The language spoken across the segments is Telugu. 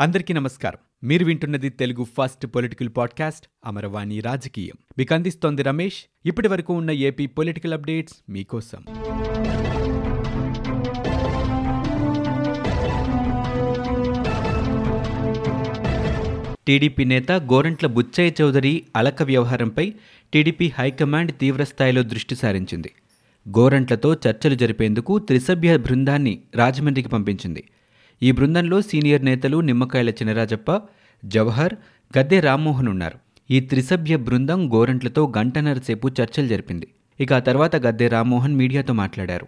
అందరికీ నమస్కారం. మీరు వింటున్నది Telugu first political podcast Amaravani రాజకీయం. మీకు అందిస్తోంది రమేష్. ఇప్పటి వరకు ఉన్న ఏపీ పొలిటికల్ అప్డేట్స్ మీకోసం. టీడీపీ నేత గోరంట్ల బుచ్చయ్య చౌదరి అలక వ్యవహారంపై టీడీపీ హైకమాండ్ తీవ్రస్థాయిలో దృష్టి సారించింది. గోరంట్లతో చర్చలు జరిపేందుకు త్రిసభ్య బృందాన్ని రాజమండ్రికి పంపించింది. ఈ బృందంలో సీనియర్ నేతలు నిమ్మకాయల చినరాజప్ప జవహర్ గద్దె రామ్మోహన్ ఉన్నారు. ఈ త్రిసభ్య బృందం గోరంట్లతో గంటన్నరసేపు చర్చలు జరిపింది. ఇక ఆ తర్వాత గద్దె రామ్మోహన్ మీడియాతో మాట్లాడారు.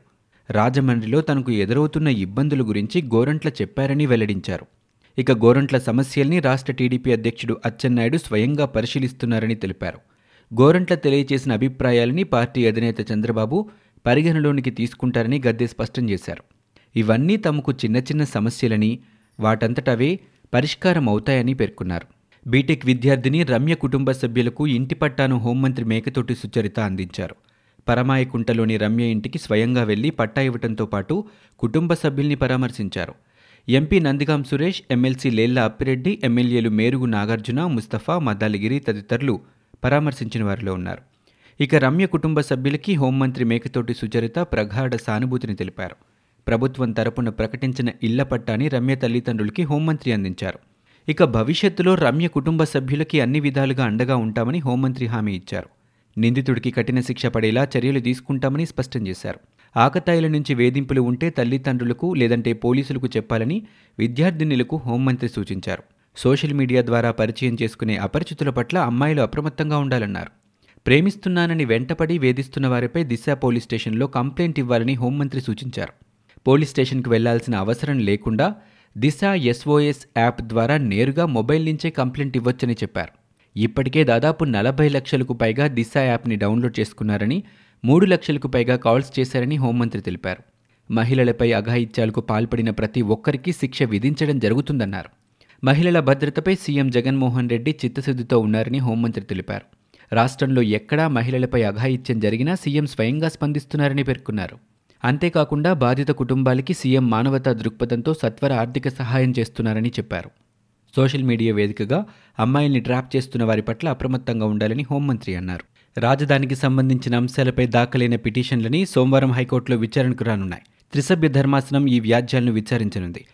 రాజమండ్రిలో తనకు ఎదురవుతున్న ఇబ్బందుల గురించి గోరంట్ల చెప్పారని వెల్లడించారు. ఇక గోరంట్ల సమస్యల్ని రాష్ట్ర టీడీపీ అధ్యక్షుడు అచ్చెన్నాయుడు స్వయంగా పరిశీలిస్తున్నారని తెలిపారు. గోరంట్ల తెలియచేసిన అభిప్రాయాలని పార్టీ అధినేత చంద్రబాబు పరిగణలోనికి తీసుకుంటారని గద్దె స్పష్టం చేశారు. ఇవన్నీ తమకు చిన్న చిన్న సమస్యలని వాటంతటవే పరిష్కారం అవుతాయని పేర్కొన్నారు. బీటెక్ విద్యార్థిని రమ్య కుటుంబ సభ్యులకు ఇంటి పట్టాను హోంమంత్రి మేకతోటి సుచరిత అందించారు. పరమాయకుంటలోని రమ్య ఇంటికి స్వయంగా వెళ్ళి పట్టా ఇవ్వటంతో పాటు కుటుంబ సభ్యుల్ని పరామర్శించారు. ఎంపీ నందిగాం సురేష్ ఎమ్మెల్సీ లేళ్ళ అప్పిరెడ్డి ఎమ్మెల్యేలు మేరుగు నాగార్జున ముస్తఫా మద్దాలిగిరి తదితరులు పరామర్శించిన వారిలో ఉన్నారు. ఇక రమ్య కుటుంబ సభ్యులకి హోంమంత్రి మేకతోటి సుచరిత ప్రగాఢ సానుభూతిని తెలిపారు. ప్రభుత్వం తరపున ప్రకటించిన ఇళ్ళ పట్టాని రమ్య తల్లిదండ్రులకి హోంమంత్రి అందించారు. ఇక భవిష్యత్తులో రమ్య కుటుంబ సభ్యులకి అన్ని విధాలుగా అండగా ఉంటామని హోంమంత్రి హామీ ఇచ్చారు. నిందితుడికి కఠిన శిక్ష పడేలా చర్యలు తీసుకుంటామని స్పష్టం చేశారు. ఆకతాయిల నుంచి వేధింపులు ఉంటే తల్లిదండ్రులకు లేదంటే పోలీసులకు చెప్పాలని విద్యార్థినులకు హోంమంత్రి సూచించారు. సోషల్ మీడియా ద్వారా పరిచయం చేసుకునే అపరిచితుల పట్ల అమ్మాయిలు అప్రమత్తంగా ఉండాలన్నారు. ప్రేమిస్తున్నానని వెంటపడి వేధిస్తున్న వారిపై దిశ పోలీస్ స్టేషన్లో కంప్లైంట్ ఇవ్వాలని హోంమంత్రి సూచించారు. పోలీస్ స్టేషన్కు వెళ్ళాల్సిన అవసరం లేకుండా దిశ ఎస్ఓఎస్ యాప్ ద్వారా నేరుగా మొబైల్ నుంచే కంప్లైంట్ ఇవ్వొచ్చని చెప్పారు. ఇప్పటికే దాదాపు నలభై లక్షలకు పైగా దిశ యాప్ని డౌన్లోడ్ చేసుకున్నారని మూడు లక్షలకు పైగా కాల్స్ చేశారని హోంమంత్రి తెలిపారు. మహిళలపై అఘాయిత్యాలకు పాల్పడిన ప్రతి ఒక్కరికి శిక్ష విధించడం జరుగుతుందన్నారు. మహిళల భద్రతపై సీఎం జగన్మోహన్ రెడ్డి చిత్తశుద్ధితో ఉన్నారని హోంమంత్రి తెలిపారు. రాష్ట్రంలో ఎక్కడా మహిళలపై అఘాయిత్యం జరిగినా సీఎం స్వయంగా స్పందిస్తున్నారని పేర్కొన్నారు. అంతేకాకుండా బాధిత కుటుంబాలకి సీఎం మానవతా దృక్పథంతో సత్వర ఆర్థిక సహాయం చేస్తున్నారని చెప్పారు. సోషల్ మీడియా వేదికగా అమ్మాయిల్ని ట్రాప్ చేస్తున్న వారి పట్ల అప్రమత్తంగా ఉండాలని హోంమంత్రి అన్నారు. రాజధానికి సంబంధించిన అంశాలపై దాఖలైన పిటిషన్లని సోమవారం హైకోర్టులో విచారణకు రానున్నాయి. త్రిసభ్య ధర్మాసనం ఈ వ్యాజ్యాలను విచారించనుంది.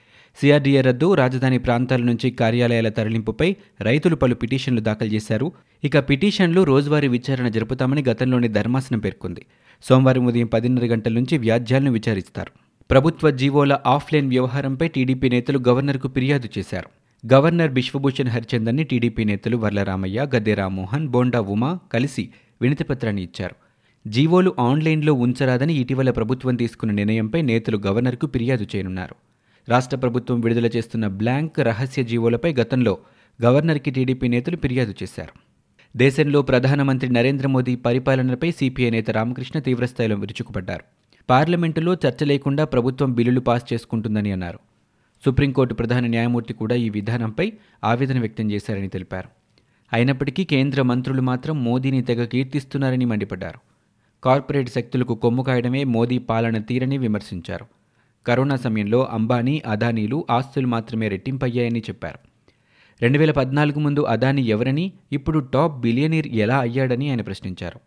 సిఆర్డీఏ రద్దు రాజధాని ప్రాంతాల నుంచి కార్యాలయాల తరలింపుపై రైతులు పలు పిటిషన్లు దాఖలు చేశారు. ఇక పిటిషన్లు రోజువారీ విచారణ జరుపుతామని గతంలోని ధర్మాసనం పేర్కొంది. సోమవారం ఉదయం పదిన్నర గంటల నుంచి వ్యాజ్యాలను విచారిస్తారు. ప్రభుత్వ జీవోల ఆఫ్లైన్ వ్యవహారంపై టీడీపీ నేతలు గవర్నర్కు ఫిర్యాదు చేశారు. గవర్నర్ బిశ్వభూషణ్ హరిచందన్ని టీడీపీ నేతలు వర్లరామయ్య గద్దె రామ్మోహన్ బోండా ఉమా కలిసి వినతిపత్రాన్ని ఇచ్చారు. జీవోలు ఆన్లైన్లో ఉంచరాదని ఇటీవల ప్రభుత్వం తీసుకున్న నిర్ణయంపై నేతలు గవర్నర్కు ఫిర్యాదు చేయనున్నారు. రాష్ట్ర ప్రభుత్వం విడుదల చేస్తున్న బ్లాంక్ రహస్య జీవోలపై గతంలో గవర్నర్కి టీడీపీ నేతలు ఫిర్యాదు చేశారు. దేశంలో ప్రధానమంత్రి నరేంద్ర మోదీ పరిపాలనపై సిపిఐ నేత రామకృష్ణ తీవ్రస్థాయిలో విరుచుకుపడ్డారు. పార్లమెంటులో చర్చ లేకుండా ప్రభుత్వం బిల్లులు పాస్ చేసుకుంటుందని అన్నారు. సుప్రీంకోర్టు ప్రధాన న్యాయమూర్తి కూడా ఈ విధానంపై ఆవేదన వ్యక్తం చేశారని తెలిపారు. అయినప్పటికీ కేంద్ర మంత్రులు మాత్రం మోదీని తెగ కీర్తిస్తున్నారని మండిపడ్డారు. కార్పొరేట్ శక్తులకు కొమ్ము కాయడమే మోదీ పాలన తీరని విమర్శించారు. కరోనా సమయంలో అంబానీ అదానీలు ఆస్తులు మాత్రమే రెట్టింపయ్యాయని చెప్పారు. రెండు వేల పద్నాలుగు ముందు అదానీ ఎవరని ఇప్పుడు టాప్ బిలియనీర్ ఎలా అయ్యాడని ఆయన ప్రశ్నించారు.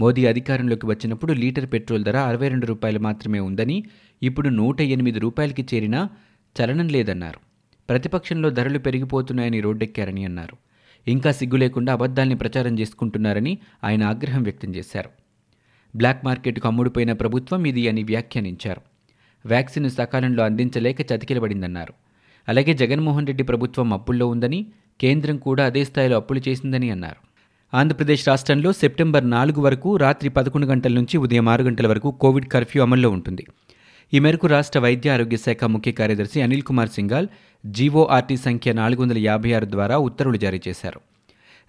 మోదీ అధికారంలోకి వచ్చినప్పుడు లీటర్ పెట్రోల్ ధర అరవై రెండు రూపాయలు మాత్రమే ఉందని ఇప్పుడు నూట ఎనిమిది రూపాయలకి చేరినా చలనం లేదన్నారు. ప్రతిపక్షంలో ధరలు పెరిగిపోతున్నాయని రోడ్డెక్కారని అన్నారు. ఇంకా సిగ్గు లేకుండా అబద్ధాల్ని ప్రచారం చేసుకుంటున్నారని ఆయన ఆగ్రహం వ్యక్తం చేశారు. బ్లాక్ మార్కెట్కు అమ్ముడుపోయిన ప్రభుత్వం ఇది అని వ్యాఖ్యానించారు. వ్యాక్సిన్ సకాలంలో అందించలేక చతికిలబడిందన్నారు. అలాగే జగన్మోహన్ రెడ్డి ప్రభుత్వం అప్పుల్లో ఉందని కేంద్రం కూడా అదే స్థాయిలో అప్పులు చేసిందని అన్నారు. ఆంధ్రప్రదేశ్ రాష్ట్రంలో సెప్టెంబర్ నాలుగు వరకు రాత్రి పదకొండు గంటల నుంచి ఉదయం ఆరు గంటల వరకు కోవిడ్ కర్ఫ్యూ అమల్లో ఉంటుంది. ఈ మేరకు రాష్ట్ర వైద్య ఆరోగ్య శాఖ ముఖ్య కార్యదర్శి అనిల్ కుమార్ సింగాల్ జీవోఆర్టీ సంఖ్య నాలుగు వందల యాభై ఆరు ద్వారా ఉత్తర్వులు జారీ చేశారు.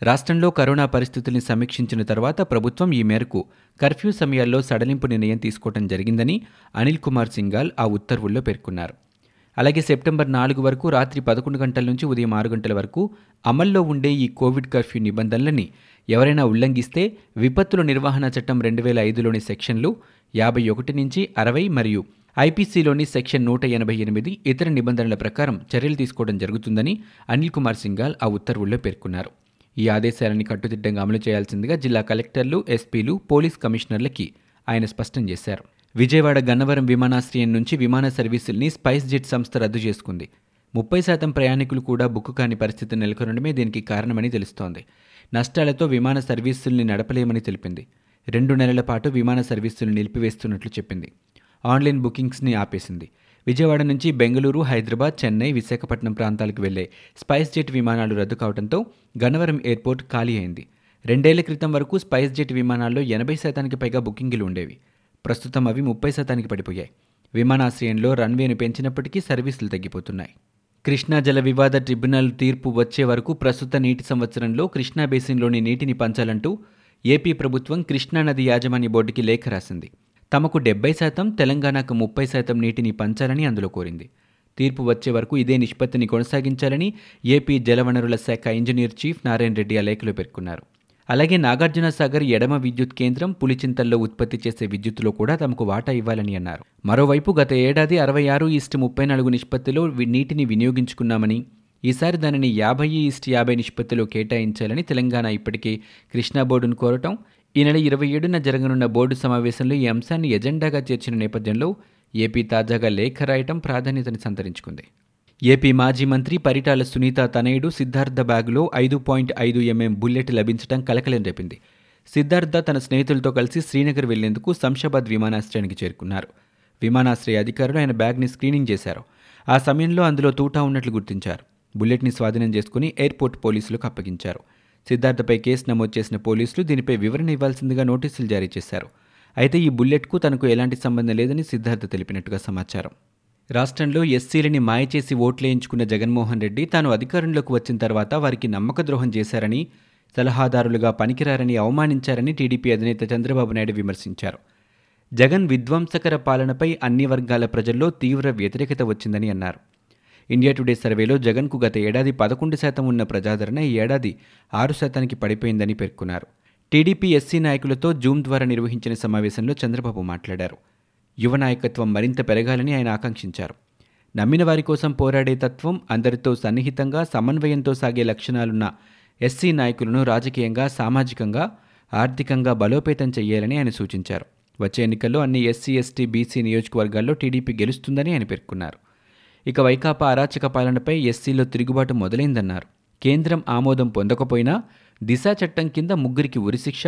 రాష్ట్రంలో కరోనా పరిస్థితుల్ని సమీక్షించిన తర్వాత ప్రభుత్వం ఈ మేరకు కర్ఫ్యూ సమయాల్లో సడలింపు నిర్ణయం తీసుకోవడం జరిగిందని అనిల్ కుమార్ సింగాల్ ఆ ఉత్తర్వుల్లో పేర్కొన్నారు. అలాగే సెప్టెంబర్ నాలుగు వరకు రాత్రి పదకొండు గంటల నుంచి ఉదయం ఆరు గంటల వరకు అమల్లో ఉండే ఈ కోవిడ్ కర్ఫ్యూ నిబంధనలని ఎవరైనా ఉల్లంఘిస్తే విపత్తుల నిర్వహణ చట్టం రెండు వేల ఐదులోని సెక్షన్లు యాభై ఒకటి నుంచి అరవై మరియు ఐపీసీలోని సెక్షన్ నూట ఎనభై ఎనిమిది ఇతర నిబంధనల ప్రకారం చర్యలు తీసుకోవడం జరుగుతుందని అనిల్ కుమార్ సింగాల్ ఆ ఉత్తర్వుల్లో పేర్కొన్నారు. ఈ ఆదేశాలని కట్టుదిట్టంగా అమలు చేయాల్సిందిగా జిల్లా కలెక్టర్లు ఎస్పీలు పోలీస్ కమిషనర్లకి ఆయన స్పష్టం చేశారు. విజయవాడ గన్నవరం విమానాశ్రయం నుంచి విమాన సర్వీసుల్ని స్పైస్ జెట్ సంస్థ రద్దు చేసుకుంది. ముప్పై శాతం ప్రయాణికులు కూడా బుక్కు కాని పరిస్థితి నెలకొనడమే దీనికి కారణమని తెలుస్తోంది. నష్టాలతో విమాన సర్వీసుల్ని నడపలేమని తెలిపింది. రెండు నెలల పాటు విమాన సర్వీసులు నిలిపివేస్తున్నట్లు చెప్పింది. ఆన్లైన్ బుకింగ్స్ని ఆపేసింది. విజయవాడ నుంచి బెంగళూరు హైదరాబాద్ చెన్నై విశాఖపట్నం ప్రాంతాలకు వెళ్ళే స్పైస్ జెట్ విమానాలు రద్దు కావడంతో గన్నవరం ఎయిర్పోర్ట్ ఖాళీ అయింది. రెండేళ్ళ క్రితం వరకు స్పైస్ జెట్ విమానాల్లో ఎనభై శాతానికి పైగా బుకింగులు ఉండేవి. ప్రస్తుతం అవి ముప్పై శాతానికి పడిపోయాయి. విమానాశ్రయంలో రన్వేను పెంచినప్పటికీ సర్వీసులు తగ్గిపోతున్నాయి. కృష్ణా జల వివాద ట్రిబ్యునల్ తీర్పు వచ్చే వరకు ప్రస్తుత నీటి సంవత్సరంలో కృష్ణా బేసిన్లోని నీటిని పంచాలంటూ ఏపీ ప్రభుత్వం కృష్ణానది యాజమాన్య బోర్డుకి లేఖ రాసింది. తమకు డెబ్బై శాతం తెలంగాణకు ముప్పై శాతం నీటిని పంచాలని అందులో కోరింది. తీర్పు వచ్చే వరకు ఇదే నిష్పత్తిని కొనసాగించాలని ఏపీ జలవనరుల శాఖ ఇంజనీర్ చీఫ్ నారాయణ రెడ్డి ఆ లేఖలో పేర్కొన్నారు. అలాగే నాగార్జున సాగర్ ఎడమ విద్యుత్ కేంద్రం పులిచింతల్లో ఉత్పత్తి చేసే విద్యుత్తులో కూడా తమకు వాటా ఇవ్వాలని అన్నారు. మరోవైపు గత ఏడాది అరవై ఆరు ఈస్ట్ ముప్పై నాలుగు నిష్పత్తిలో నీటిని వినియోగించుకున్నామని ఈసారి దానిని యాభై ఈస్ట్ యాభై నిష్పత్తిలో కేటాయించాలని తెలంగాణ ఇప్పటికే కృష్ణా బోర్డును కోరటం ఈ నెల ఇరవై ఏడున జరగనున్న బోర్డు సమావేశంలో ఈ అంశాన్ని ఎజెండాగా చేర్చిన నేపథ్యంలో ఏపీ తాజాగా లేఖ రాయటం ప్రాధాన్యతని సంతరించుకుంది. ఏపీ మాజీ మంత్రి పరిటాల సునీత తనయుడు సిద్ధార్థ బ్యాగులో ఐదు పాయింట్ ఐదు ఎంఎం బుల్లెట్ లభించడం కలకలం రేపింది. సిద్ధార్థ తన స్నేహితులతో కలిసి శ్రీనగర్ వెళ్ళేందుకు శంషాబాద్ విమానాశ్రయానికి చేరుకున్నారు. విమానాశ్రయ అధికారులు ఆయన బ్యాగ్ని స్క్రీనింగ్ చేశారు. ఆ సమయంలో అందులో తూటా ఉన్నట్లు గుర్తించారు. బుల్లెట్ని స్వాధీనం చేసుకుని ఎయిర్పోర్ట్ పోలీసులకు అప్పగించారు. సిద్ధార్థపై కేసు నమోదు చేసిన పోలీసులు దీనిపై వివరణ ఇవ్వాల్సిందిగా నోటీసులు జారీ చేశారు. అయితే ఈ బుల్లెట్కు తనకు ఎలాంటి సంబంధం లేదని సిద్ధార్థ తెలిపినట్టుగా సమాచారం. రాష్ట్రంలో ఎస్సీలని మాయ చేసి ఓట్లేయించుకున్న జగన్మోహన్ రెడ్డి తాను అధికారంలోకి వచ్చిన తర్వాత వారికి నమ్మక ద్రోహం చేశారని సలహాదారులుగా పనికిరారని అవమానించారని టీడీపీ అధినేత చంద్రబాబు నాయుడు విమర్శించారు. జగన్ విధ్వంసకర పాలనపై అన్ని వర్గాల ప్రజల్లో తీవ్ర వ్యతిరేకత వచ్చిందని అన్నారు. ఇండియా టుడే సర్వేలో జగన్కు గత ఏడాది పదకొండు శాతం ఉన్న ప్రజాదరణ ఈ ఏడాది ఆరు శాతానికి పడిపోయిందని పేర్కొన్నారు. టీడీపీ ఎస్సీ నాయకులతో జూమ్ ద్వారా నిర్వహించిన సమావేశంలో చంద్రబాబు మాట్లాడారు. యువ నాయకత్వం మరింత పెరగాలని ఆయన ఆకాంక్షించారు. నమ్మిన వారి కోసం పోరాడే తత్వం అందరితో సన్నిహితంగా సమన్వయంతో సాగే లక్షణాలున్న ఎస్సీ నాయకులను రాజకీయంగా సామాజికంగా ఆర్థికంగా బలోపేతం చేయాలని ఆయన సూచించారు. వచ్చే ఎన్నికల్లో అన్ని ఎస్సీ ఎస్టీ బీసీ నియోజకవర్గాల్లో టీడీపీ గెలుస్తుందని ఆయన పేర్కొన్నారు. ఇక వైకాపా అరాచక పాలనపై ఎస్సీలో తిరుగుబాటు మొదలైందన్నారు. కేంద్రం ఆమోదం పొందకపోయినా దిశా చట్టం కింద ముగ్గురికి ఉరిశిక్ష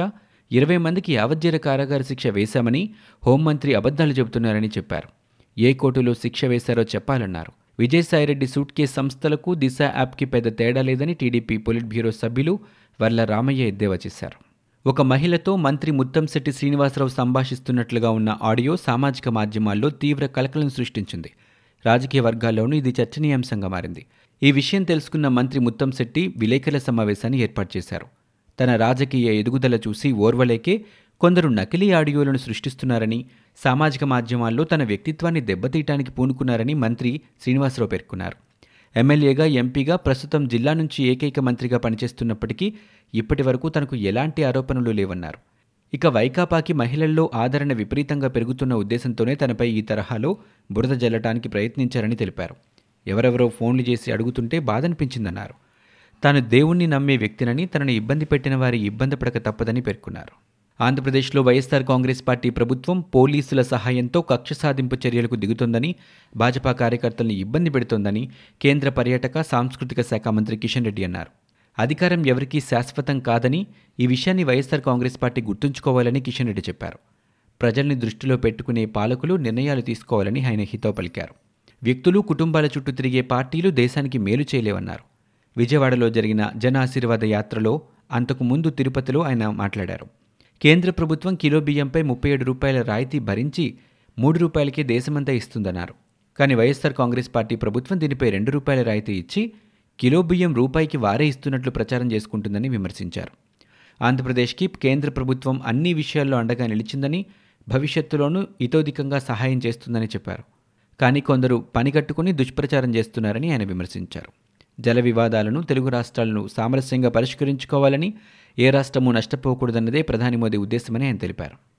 ఇరవై మందికి యావజ్జీర కారాగార శిక్ష వేశామని హోంమంత్రి అబద్ధాలు చెబుతున్నారని చెప్పారు. ఏ కోర్టులో శిక్ష వేశారో చెప్పాలన్నారు. విజయసాయిరెడ్డి సూట్ కేస్ సంస్థలకు దిశ యాప్కి పెద్ద తేడా లేదని టీడీపీ పొలిట్ బ్యూరో సభ్యులు వర్ల రామయ్య ఎద్దేవా చేశారు. ఒక మహిళతో మంత్రి ముత్తంశెట్టి శ్రీనివాసరావు సంభాషిస్తున్నట్లుగా ఉన్న ఆడియో సామాజిక మాధ్యమాల్లో తీవ్ర కలకలం సృష్టించింది. రాజకీయ వర్గాల్లోనూ ఇది చర్చనీయాంశంగా మారింది. ఈ విషయం తెలుసుకున్న మంత్రి ముత్తంశెట్టి విలేకరుల సమావేశాన్ని ఏర్పాటు చేశారు. తన రాజకీయ ఎదుగుదల చూసి ఓర్వలేకే కొందరు నకిలీ ఆడియోలను సృష్టిస్తున్నారని సామాజిక మాధ్యమాల్లో తన వ్యక్తిత్వాన్ని దెబ్బతీయటానికి పూనుకున్నారని మంత్రి శ్రీనివాసరావు పేర్కొన్నారు. ఎమ్మెల్యేగా ఎంపీగా ప్రస్తుతం జిల్లా నుంచి ఏకైక మంత్రిగా పనిచేస్తున్నప్పటికీ ఇప్పటి వరకు తనకు ఎలాంటి ఆరోపణలు లేవన్నారు. ఇక వైకాపాకి మహిళల్లో ఆదరణ విపరీతంగా పెరుగుతున్న ఉద్దేశంతోనే తనపై ఈ తరహాలో బురద జల్లటానికి ప్రయత్నించారని తెలిపారు. ఎవరెవరో ఫోన్లు చేసి అడుగుతుంటే బాధనిపించిందన్నారు. తాను దేవుణ్ణి నమ్మే వ్యక్తినని తనను ఇబ్బంది పెట్టిన వారి ఇబ్బంది పడక తప్పదని పేర్కొన్నారు. ఆంధ్రప్రదేశ్లో వైఎస్సార్ కాంగ్రెస్ పార్టీ ప్రభుత్వం పోలీసుల సహాయంతో కక్ష సాధింపు చర్యలకు దిగుతోందని భాజపా కార్యకర్తలను ఇబ్బంది పెడుతోందని కేంద్ర పర్యాటక సాంస్కృతిక శాఖ మంత్రి కిషన్ రెడ్డి అన్నారు. అధికారం ఎవరికీ శాశ్వతం కాదని ఈ విషయాన్ని వైఎస్సార్ కాంగ్రెస్ పార్టీ గుర్తుంచుకోవాలని కిషన్ రెడ్డి చెప్పారు. ప్రజల్ని దృష్టిలో పెట్టుకునే పాలకులు నిర్ణయాలు తీసుకోవాలని ఆయన హితో పలికారు. వ్యక్తులు కుటుంబాల చుట్టూ తిరిగే పార్టీలు దేశానికి మేలు చేయలేవన్నారు. విజయవాడలో జరిగిన జన ఆశీర్వాద యాత్రలో అంతకు ముందు తిరుపతిలో ఆయన మాట్లాడారు. కేంద్ర ప్రభుత్వం కిలో బియ్యంపై ముప్పై ఏడు రూపాయల రాయితీ భరించి మూడు రూపాయలకే దేశమంతా ఇస్తుందన్నారు. కానీ వైఎస్సార్ కాంగ్రెస్ పార్టీ ప్రభుత్వం దీనిపై రెండు రూపాయల రాయితీ ఇచ్చి కిలో బియ్యం రూపాయికి వారే ఇస్తున్నట్లు ప్రచారం చేసుకుంటుందని విమర్శించారు. ఆంధ్రప్రదేశ్కి కేంద్ర ప్రభుత్వం అన్ని విషయాల్లో అండగా నిలిచిందని భవిష్యత్తులోనూ ఇతోధికంగా సహాయం చేస్తుందని చెప్పారు. కానీ కొందరు పని కట్టుకుని దుష్ప్రచారం చేస్తున్నారని ఆయన విమర్శించారు. జల వివాదాలను తెలుగు రాష్ట్రాలను సామరస్యంగా పరిష్కరించుకోవాలని ఏ రాష్ట్రమూ నష్టపోకూడదన్నదే ప్రధాని మోదీ ఉద్దేశమని ఆయన తెలిపారు.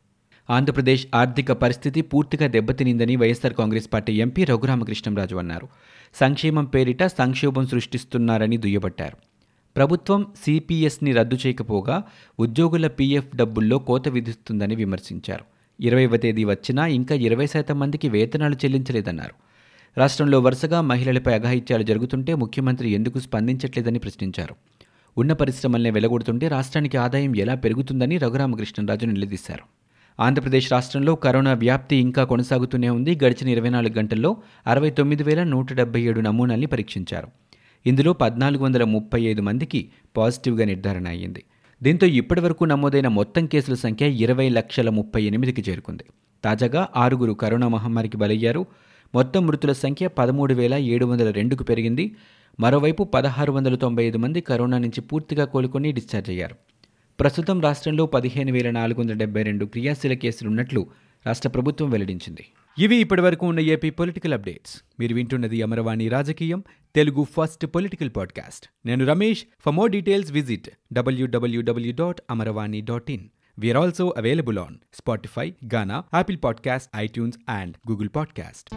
ఆంధ్రప్రదేశ్ ఆర్థిక పరిస్థితి పూర్తిగా దెబ్బతినిందని YSR Congress party MP Raghurama Krishnam Raju అన్నారు. సంక్షేమం పేరిట సంక్షోభం సృష్టిస్తున్నారని దుయ్యబట్టారు. ప్రభుత్వం సిపిఎస్ని రద్దు చేయకపోగా ఉద్యోగుల పీఎఫ్ డబ్బుల్లో కోత విధిస్తుందని విమర్శించారు. ఇరవైవ తేదీ వచ్చినా ఇంకా ఇరవై శాతం మందికి వేతనాలు చెల్లించలేదన్నారు. రాష్ట్రంలో వరుసగా మహిళలపై అఘాయిత్యాలు జరుగుతుంటే ముఖ్యమంత్రి ఎందుకు స్పందించట్లేదని ప్రశ్నించారు. ఉన్న పరిశ్రమల్ని వెలగొడుతుంటే రాష్ట్రానికి ఆదాయం ఎలా పెరుగుతుందని రఘురామకృష్ణరాజు నిలదీశారు. ఆంధ్రప్రదేశ్ రాష్ట్రంలో కరోనా వ్యాప్తి ఇంకా కొనసాగుతూనే ఉంది. గడిచిన ఇరవై నాలుగు గంటల్లో అరవై తొమ్మిది వేల నూట డెబ్బై ఏడు నమూనాల్ని పరీక్షించారు. ఇందులో పద్నాలుగు వందల ముప్పై ఐదు మందికి పాజిటివ్గా నిర్ధారణ అయ్యింది. దీంతో ఇప్పటివరకు నమోదైన మొత్తం కేసుల సంఖ్య ఇరవై లక్షల ముప్పై ఎనిమిదికి చేరుకుంది. తాజాగా ఆరుగురు కరోనా మహమ్మారికి బలయ్యారు. మొత్తం మృతుల సంఖ్య పదమూడు వేల ఏడు వందల రెండుకు పెరిగింది. మరోవైపు పదహారు వందల తొంభై ఐదు మంది కరోనా నుంచి పూర్తిగా కోలుకొని డిశ్చార్జ్ అయ్యారు. ప్రస్తుతం రాష్ట్రంలో పదిహేను వేల నాలుగు వందల డెబ్బై రెండు క్రియాశీల కేసులున్నట్లు రాష్ట్ర ప్రభుత్వం వెల్లడించింది. ఇవి ఇప్పటివరకు ఉన్న ఏపీ పొలిటికల్ అప్డేట్స్. మీరు వింటున్నది అమరవాణి రాజకీయం తెలుగు ఫస్ట్ పొలిటికల్ పాడ్కాస్ట్. నేను Ramesh. For more details visit WWW dot Amaravani dot in we're also available on Spotify Gaana Apple podcast iTunes and Google podcast